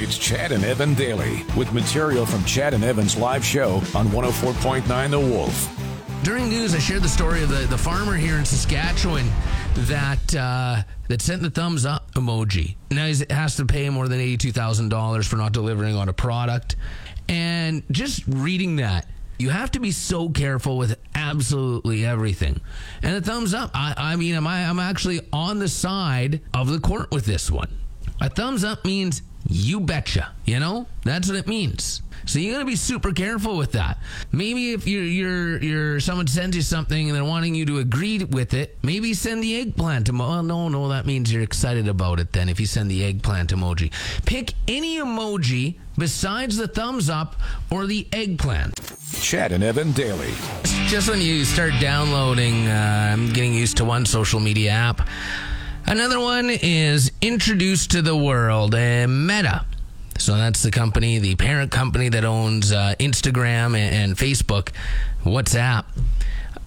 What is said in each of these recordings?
It's Chad and Evan daily with material from Chad and Evan's live show on 104.9 The Wolf. During news, I shared the story of the, the farmer here in Saskatchewan that uh, that sent the thumbs up emoji. Now he has to pay more than eighty two thousand dollars for not delivering on a product, and just reading that. You have to be so careful with absolutely everything. And the thumbs up, I, I mean, am I, I'm actually on the side of the court with this one. A thumbs up means you betcha, you know? That's what it means. So you got to be super careful with that. Maybe if you're you're you're someone sends you something and they're wanting you to agree with it, maybe send the eggplant emoji. Well, no, no, that means you're excited about it. Then if you send the eggplant emoji, pick any emoji besides the thumbs up or the eggplant. Chad and Evan daily. Just when you start downloading, uh, I'm getting used to one social media app. Another one is introduced to the world, uh, Meta. So that's the company, the parent company that owns uh, Instagram and, and, Facebook, WhatsApp.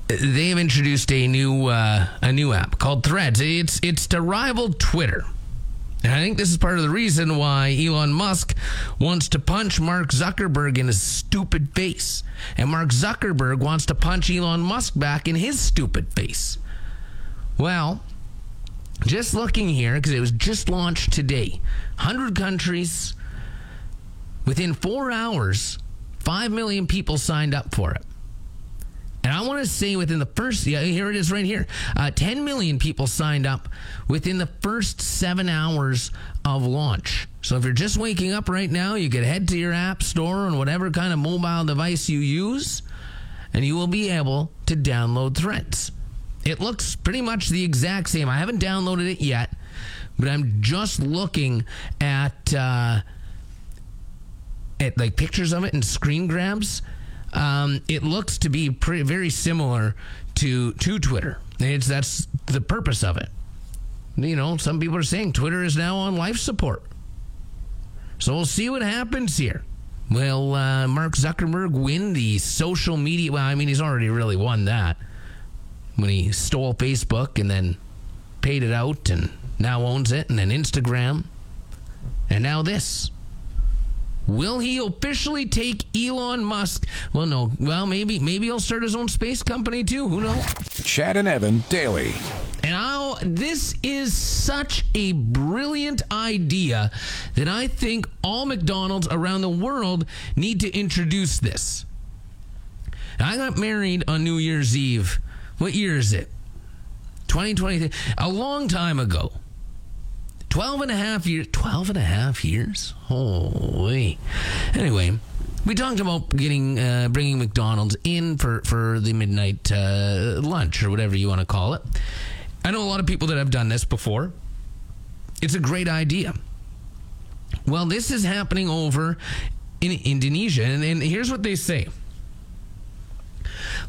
They have introduced a new uh, a new app called Threads. It's it's to rival Twitter. And I think this is part of the reason why Elon Musk wants to punch Mark Zuckerberg in his stupid face. And Mark Zuckerberg wants to punch Elon Musk back in his stupid face. Well, just looking here, because it was just launched today 100 countries, Within four hours, 5 million people signed up for it. And I want to say within the first, yeah, here it is right here. Uh, 10 million people signed up within the first seven hours of launch. So if you're just waking up right now, you can head to your app store on whatever kind of mobile device you use, and you will be able to download Threads. It looks pretty much the exact same. I haven't downloaded it yet, but I'm just looking at. Uh, at like pictures of it and screen grabs, um, it looks to be pretty, very similar to to Twitter. It's that's the purpose of it. You know, some people are saying Twitter is now on life support. So we'll see what happens here. Will uh, Mark Zuckerberg win the social media? Well, I mean, he's already really won that when he stole Facebook and then paid it out and now owns it, and then Instagram, and now this. Will he officially take Elon Musk? Well, no. Well, maybe maybe he'll start his own space company too. Who knows? Chad and Evan daily. And I'll, this is such a brilliant idea that I think all McDonald's around the world need to introduce this. I got married on New Year's Eve. What year is it? 2023. A long time ago. 12 and a half years. 12 and a half years? Holy. Anyway, we talked about getting uh, bringing McDonald's in for, for the midnight uh, lunch or whatever you want to call it. I know a lot of people that have done this before. It's a great idea. Well, this is happening over in Indonesia, and, and here's what they say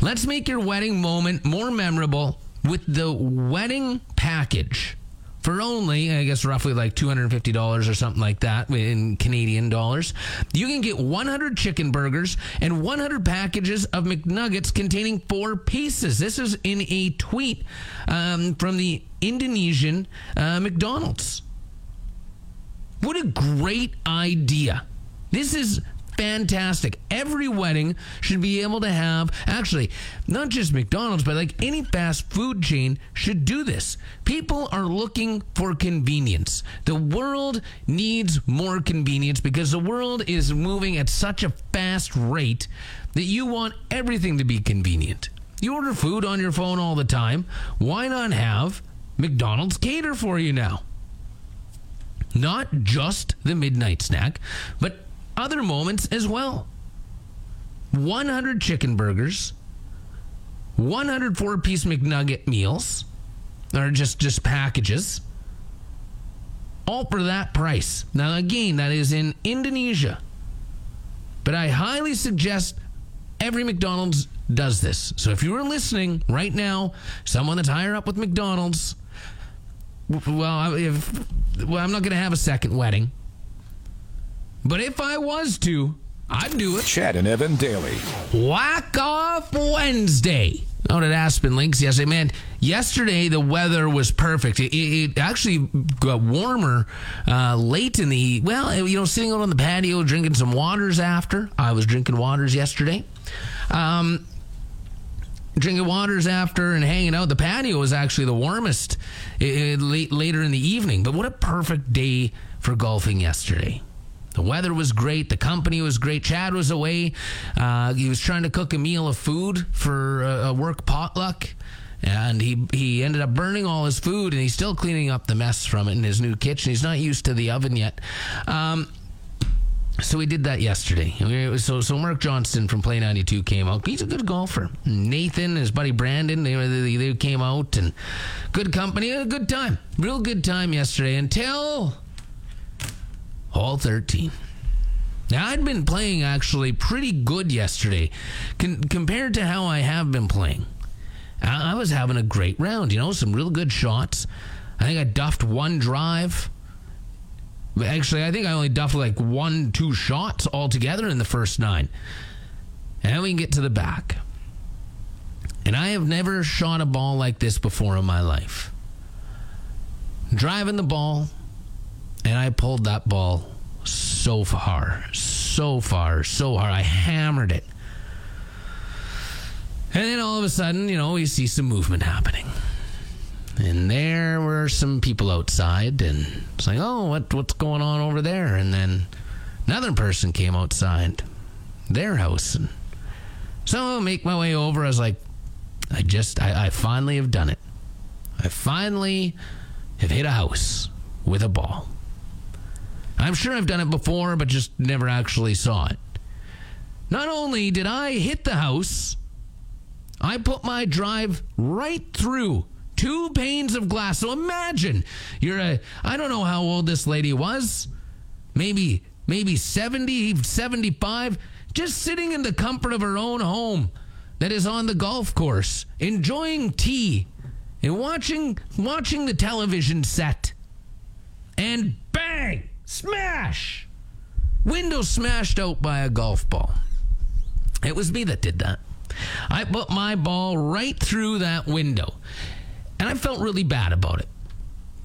Let's make your wedding moment more memorable with the wedding package for only, I guess, roughly like $250 or something like that in Canadian dollars, you can get 100 chicken burgers and 100 packages of McNuggets containing four pieces. This is in a tweet um, from the Indonesian uh, McDonald's. What a great idea! This is fantastic. Every wedding should be able to have, actually, not just McDonald's, but like any fast food chain should do this. People are looking for convenience. The world needs more convenience because the world is moving at such a fast rate that you want everything to be convenient. You order food on your phone all the time. Why not have McDonald's cater for you now? Not just the midnight snack, but other moments as well. 100 chicken burgers, 104 piece McNugget meals, or just, just packages, all for that price. Now, again, that is in Indonesia. But I highly suggest every McDonald's does this. So if you are listening right now, someone that's higher up with McDonald's, well, if, well I'm not going to have a second wedding. But if I was to, I'd do it. Chad and Evan daily. Whack off Wednesday. out at Aspen Links yesterday. Man, yesterday the weather was perfect. It, it, it actually got warmer uh, late in the well, you know, sitting out on the patio drinking some waters after. I was drinking waters yesterday. Um, drinking waters after and hanging out. The patio was actually the warmest uh, late, later in the evening. But what a perfect day for golfing yesterday. The weather was great. The company was great. Chad was away. Uh, he was trying to cook a meal of food for a, a work potluck. And he, he ended up burning all his food, and he's still cleaning up the mess from it in his new kitchen. He's not used to the oven yet. Um, so we did that yesterday. So so Mark Johnston from Play 92 came out. He's a good golfer. Nathan, his buddy Brandon, they, they, they came out and good company. A good time. Real good time yesterday until hole 13. Now, I'd been playing actually pretty good yesterday con- compared to how I have been playing. I-, I was having a great round, you know, some real good shots. I think I duffed one drive. Actually, I think I only duffed like one, two shots altogether in the first nine. And we can get to the back. And I have never shot a ball like this before in my life. Driving the ball, and I pulled that ball so far, so far, so hard. I hammered it. And then all of a sudden, you know, we see some movement happening. And there were some people outside, and it's like, oh, what, what's going on over there? And then another person came outside their house. And so I make my way over. I was like, I just, I, I finally have done it. I finally have hit a house with a ball. I'm sure I've done it before, but just never actually saw it. Not only did I hit the house, I put my drive right through two panes of glass. So imagine you're a, I don't know how old this lady was, maybe, maybe 70, 75, just sitting in the comfort of her own home that is on the golf course, enjoying tea and watching, watching the television set. And bang! Smash! Window smashed out by a golf ball. It was me that did that. I put my ball right through that window. And I felt really bad about it.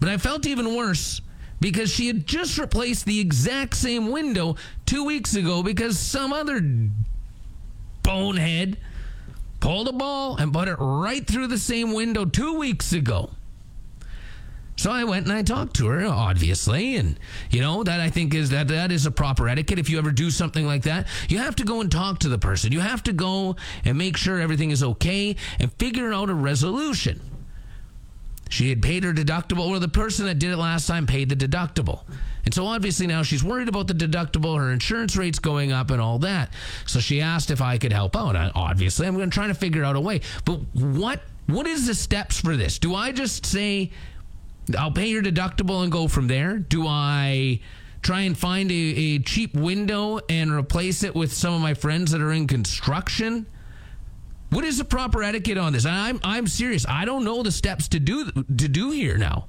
But I felt even worse because she had just replaced the exact same window two weeks ago because some other bonehead pulled a ball and put it right through the same window two weeks ago. So I went and I talked to her, obviously, and you know that I think is that that is a proper etiquette. If you ever do something like that, you have to go and talk to the person. You have to go and make sure everything is okay and figure out a resolution. She had paid her deductible, or the person that did it last time paid the deductible. And so obviously now she's worried about the deductible, her insurance rates going up, and all that. So she asked if I could help out. Obviously, I'm going to try to figure out a way. But what what is the steps for this? Do I just say I'll pay your deductible and go from there? Do I try and find a, a cheap window and replace it with some of my friends that are in construction? What is the proper etiquette on this? I'm I'm serious. I don't know the steps to do to do here now.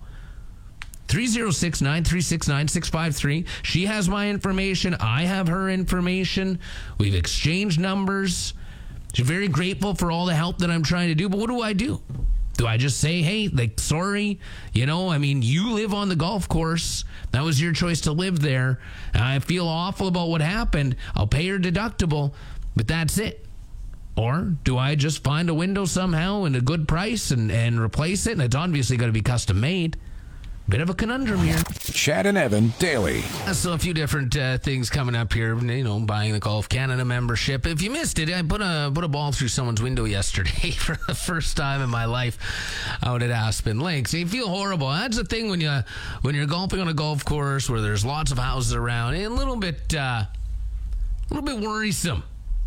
306 936 9653. She has my information. I have her information. We've exchanged numbers. She's very grateful for all the help that I'm trying to do. But what do I do? Do I just say, hey, like, sorry? You know, I mean, you live on the golf course. That was your choice to live there. I feel awful about what happened. I'll pay your deductible, but that's it. Or do I just find a window somehow and a good price and, and replace it? And it's obviously going to be custom made. Bit of a conundrum here. Chad and Evan daily. So a few different uh, things coming up here. You know, buying the Golf Canada membership. If you missed it, I put a put a ball through someone's window yesterday for the first time in my life out at Aspen Lakes. You feel horrible. That's the thing when you when you're golfing on a golf course where there's lots of houses around. A little bit uh, a little bit worrisome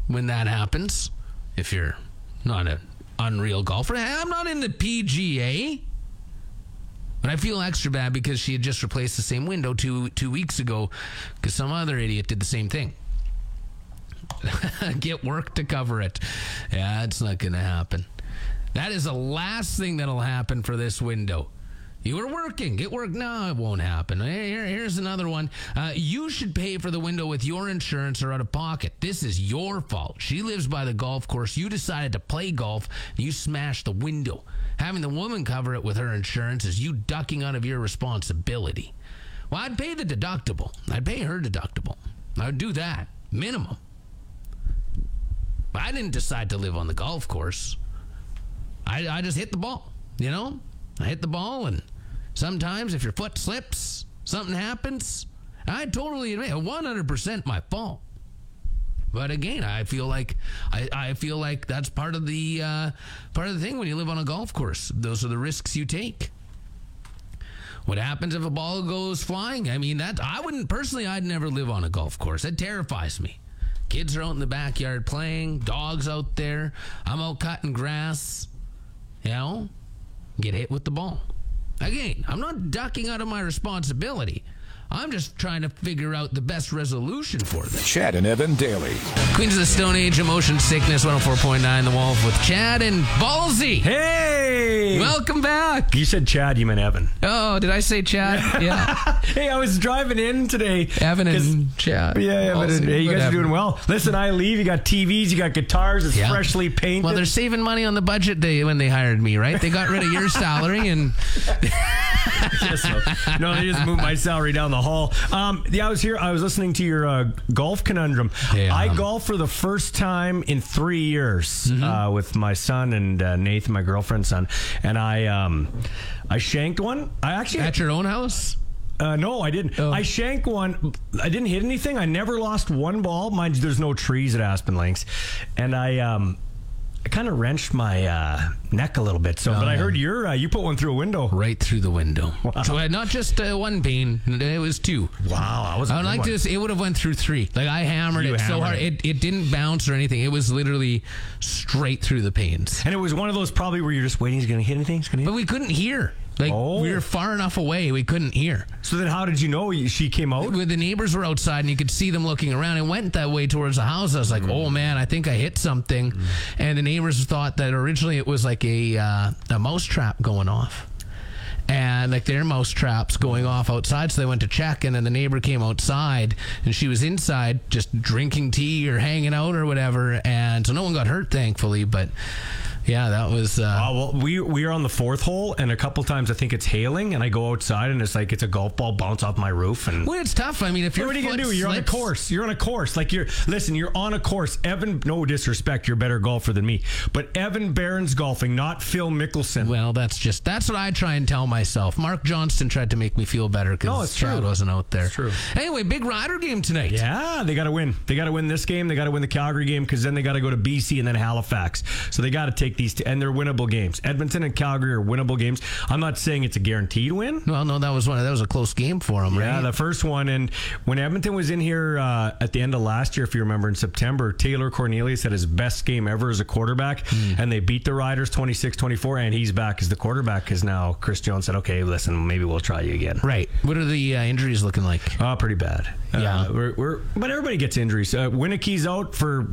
when that happens. If you're not an unreal golfer, I'm not in the PGA. But I feel extra bad because she had just replaced the same window two two weeks ago because some other idiot did the same thing. Get work to cover it. Yeah, it's not going to happen. That is the last thing that'll happen for this window. You were working. It worked. No, it won't happen. Here, here's another one. Uh, you should pay for the window with your insurance or out of pocket. This is your fault. She lives by the golf course. You decided to play golf. You smashed the window. Having the woman cover it with her insurance is you ducking out of your responsibility. Well, I'd pay the deductible. I'd pay her deductible. I'd do that. Minimum. I didn't decide to live on the golf course. I, I just hit the ball, you know? I hit the ball, and sometimes if your foot slips, something happens. I totally admit, 100% my fault. But again, I feel like I, I feel like that's part of the uh, part of the thing when you live on a golf course. Those are the risks you take. What happens if a ball goes flying? I mean, that I wouldn't personally. I'd never live on a golf course. That terrifies me. Kids are out in the backyard playing. Dogs out there. I'm out cutting grass. You know, get hit with the ball. Again, I'm not ducking out of my responsibility. I'm just trying to figure out the best resolution for this. Chad and Evan daily. Queens of the Stone Age, Emotion Sickness, 104.9 The Wolf with Chad and Ballsy. Hey! Welcome back. you said Chad, you meant Evan. Oh, did I say Chad? Yeah. hey, I was driving in today. Evan and Chad. Yeah, yeah, but Ballsy, hey, you guys are doing well. Listen, I leave. You got TVs, you got guitars. It's Yeah. freshly painted. Well, they're saving money on the budget day when they hired me, right? They got rid of your salary and So- no, they just moved my salary down the hall. Um, yeah, I was here. I was listening to your uh, golf conundrum. Yeah. I golf for the first time in three years Mm-hmm. uh, with my son and uh, Nathan, my girlfriend's son, and I um, I shanked one. I actually at your own house. Uh, no, I didn't. Oh. I shanked one. I didn't hit anything. I never lost one ball. Mind you, there's no trees at Aspen Links, and I um, I kind of wrenched my uh, neck a little bit. So, but I heard your uh, you put one through a window. Right through the window. So uh, not just uh, one pane, it was two. Wow, I was. I would like to. It would have went through three. Like I hammered You it so hammered hard, it. it. it didn't bounce or anything. It was literally straight through the panes. And it was one of those probably where you're just waiting. He's going to hit anything. He's going to But hit. we couldn't hear. Like Oh. we were far enough away, we couldn't hear. So then, how did you know she came out? When the neighbors were outside and you could see them looking around. It went that way towards the house. I was like, "Oh man, I think I hit something." And the neighbors thought that originally it was like a uh, a mouse trap going off. And like their mouse traps going off outside, so they went to check, and then the neighbor came outside, and she was inside just drinking tea or hanging out or whatever, and so no one got hurt, thankfully. But yeah, that was uh, Uh, well, we we are on the fourth hole, and a couple times I think it's hailing, and I go outside, and it's like it's a golf ball bounce off my roof, and well, it's tough. I mean, if you're what are you gonna do? You're on a course. You're on a course. Like you're listen. You're on a course. Evan, no disrespect, you're a better golfer than me, but Evan Barron's golfing, not Phil Mickelson. Well, that's just that's what I try and tell myself. Mark Johnston tried to make me feel better because No, it's true. wasn't out there. It's true. Anyway, big Rider game tonight. yeah, they got to win. They got to win this game. They got to win the Calgary game because then they got to go to BC and then Halifax. So they got to take these, two, and they're winnable games. Edmonton and Calgary are winnable games. I'm not saying it's a guaranteed win. Well, no, that was one. That was a close game for them. Yeah, right? the first one. And when Edmonton was in here uh, at the end of last year, if you remember in September, Taylor Cornelius had his best game ever as a quarterback, and they beat the Riders 26 24, and he's back as the quarterback because now Chris Jones said, okay, listen, maybe we'll try you again. right. What are the uh, injuries looking like? Oh, pretty bad. Yeah. Uh, we're, we're, but everybody gets injuries. Uh, Winnicke's out for,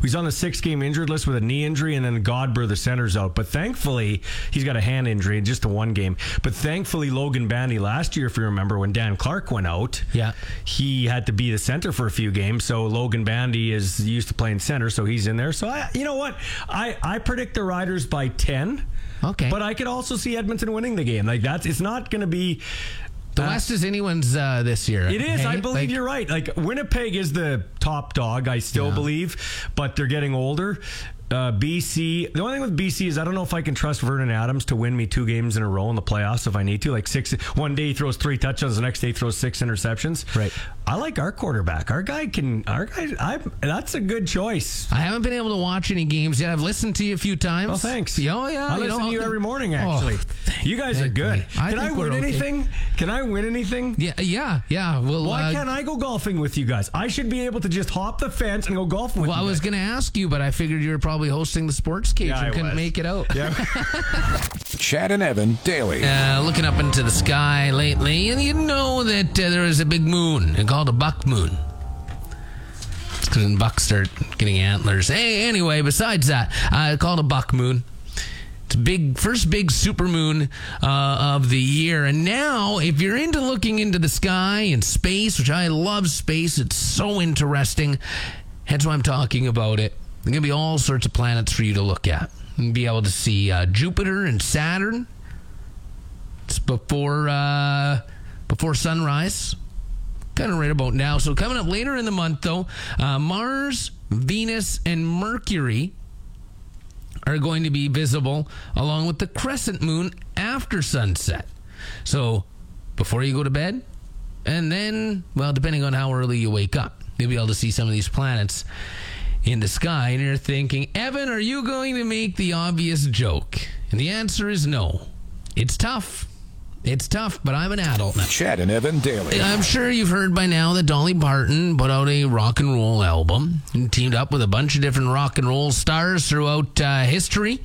he's on the six game injured list with a knee injury, and then The center's out. But thankfully, he's got a hand injury, just a one game. But thankfully, Logan Bandy last year, if you remember, when Dan Clark went out, Yeah. he had to be the center for a few games. So Logan Bandy is used to playing center, so he's in there. So I, you know what? I, I predict the Riders by 10. Okay. But I could also see Edmonton winning the game. Like that's it's not going to be the West is anyone's uh, this year. it is. hey? I believe Like, you're right. Like Winnipeg is the top dog. I still Yeah. believe, but they're getting older. Uh, BC. The only thing with BC is I don't know if I can trust Vernon Adams to win me two games in a row in the playoffs if I need to. Like six. One day he throws three touchdowns, the next day he throws six interceptions. Right. I like our quarterback. Our guy can. Our guy. I. That's a good choice. I haven't been able to watch any games yet. I've listened to you a few times. Oh, thanks. Yeah, Oh, yeah. I you listen know, to you every morning. Oh, Actually, thank- you guys are good. I Can I win okay. anything? Can I win anything? Yeah, yeah, yeah. Well, Why uh, can't I go golfing with you guys? I should be able to just hop the fence and go golfing with well. I was going to ask you, but I figured you were probably hosting the sports cage Yeah, I and couldn't was. make it out. Yeah. Chad and Evan daily. uh, looking up into the sky lately, and you know that uh, there is a big moon called a buck moon. It's because when bucks start getting antlers. Hey, anyway, besides that, uh, called a buck moon. It's big first big supermoon uh, of the year, and now if you're into looking into the sky and space, which I love space, it's so interesting. Hence why I'm talking about it. There's gonna be all sorts of planets for you to look at. You'll be able to see uh, Jupiter and Saturn. It's before uh, before sunrise kind of right about now. So coming up later in the month, though, uh, Mars, Venus, and Mercury are going to be visible along with the crescent moon after sunset. So before you go to bed, and then, well, depending on how early you wake up, you'll be able to see some of these planets in the sky. And you're thinking, Evan, are you going to make the obvious joke? And the answer is no. It's tough. It's tough, but I'm an adult now. Chad and Evan daily. I'm sure you've heard by now that Dolly Parton put out a rock and roll album and teamed up with a bunch of different rock and roll stars throughout uh, history.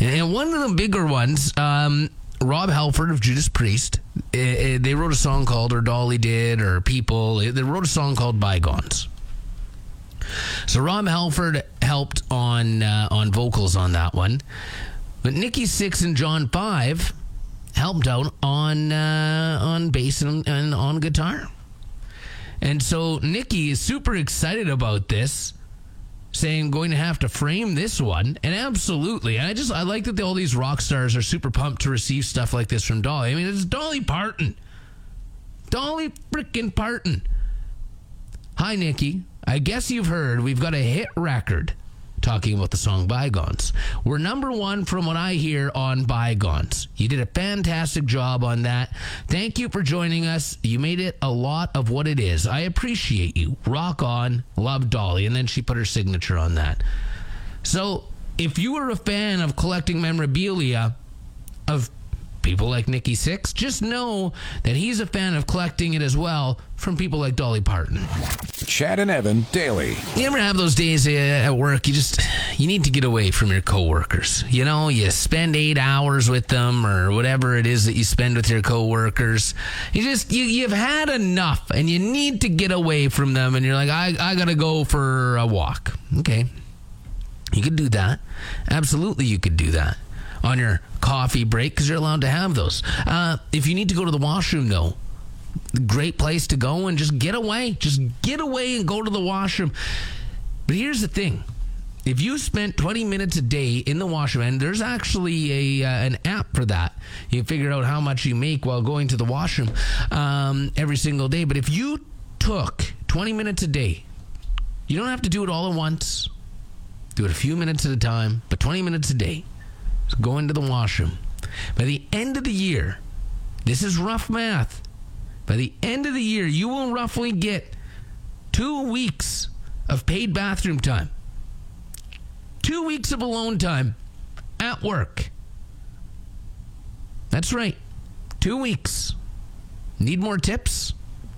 And one of the bigger ones, um, Rob Halford of Judas Priest, uh, uh, they wrote a song called, or Dolly did, or People, they wrote a song called Bygones. So Rob Halford helped on uh, on vocals on that one, but Nikki Sixx and John Five helped out on uh, on bass and, and on guitar. And so Nikki is super excited about this, saying going to have to frame this one. And absolutely, and I just I like that all these rock stars are super pumped to receive stuff like this from Dolly. I mean, it's Dolly Parton, Dolly freaking Parton. Hi, Nikki. I guess you've heard we've got a hit record talking about the song Bygones. We're number one from what I hear on Bygones. You did a fantastic job on that. Thank you for joining us. You made it a lot of what it is. I appreciate you. Rock on. Love Dolly. And then she put her signature on that. So if you are a fan of collecting memorabilia of people like Nikki Sixx, just know that he's a fan of collecting it as well from people like Dolly Parton. Chad and Evan daily. You ever have those days uh, at work? You just you need to get away from your coworkers. You know, you spend eight hours with them or whatever it is that you spend with your coworkers. You just you you've had enough, and you need to get away from them. And you're like, I I gotta go for a walk. Okay, you could do that. Absolutely, you could do that on your coffee break because you're allowed to have those. Uh, if you need to go to the washroom, though, great place to go and just get away. Just get away and go to the washroom. But here's the thing. If you spent 20 minutes a day in the washroom, and there's actually a uh, an app for that, you figure out how much you make while going to the washroom um, every single day. But if you took 20 minutes a day, you don't have to do it all at once. Do it a few minutes at a time, but 20 minutes a day. Go into the washroom. By the end of the year, this is rough math. By the end of the year, you will roughly get two weeks of paid bathroom time, two weeks of alone time at work. That's right, two weeks. Need more tips?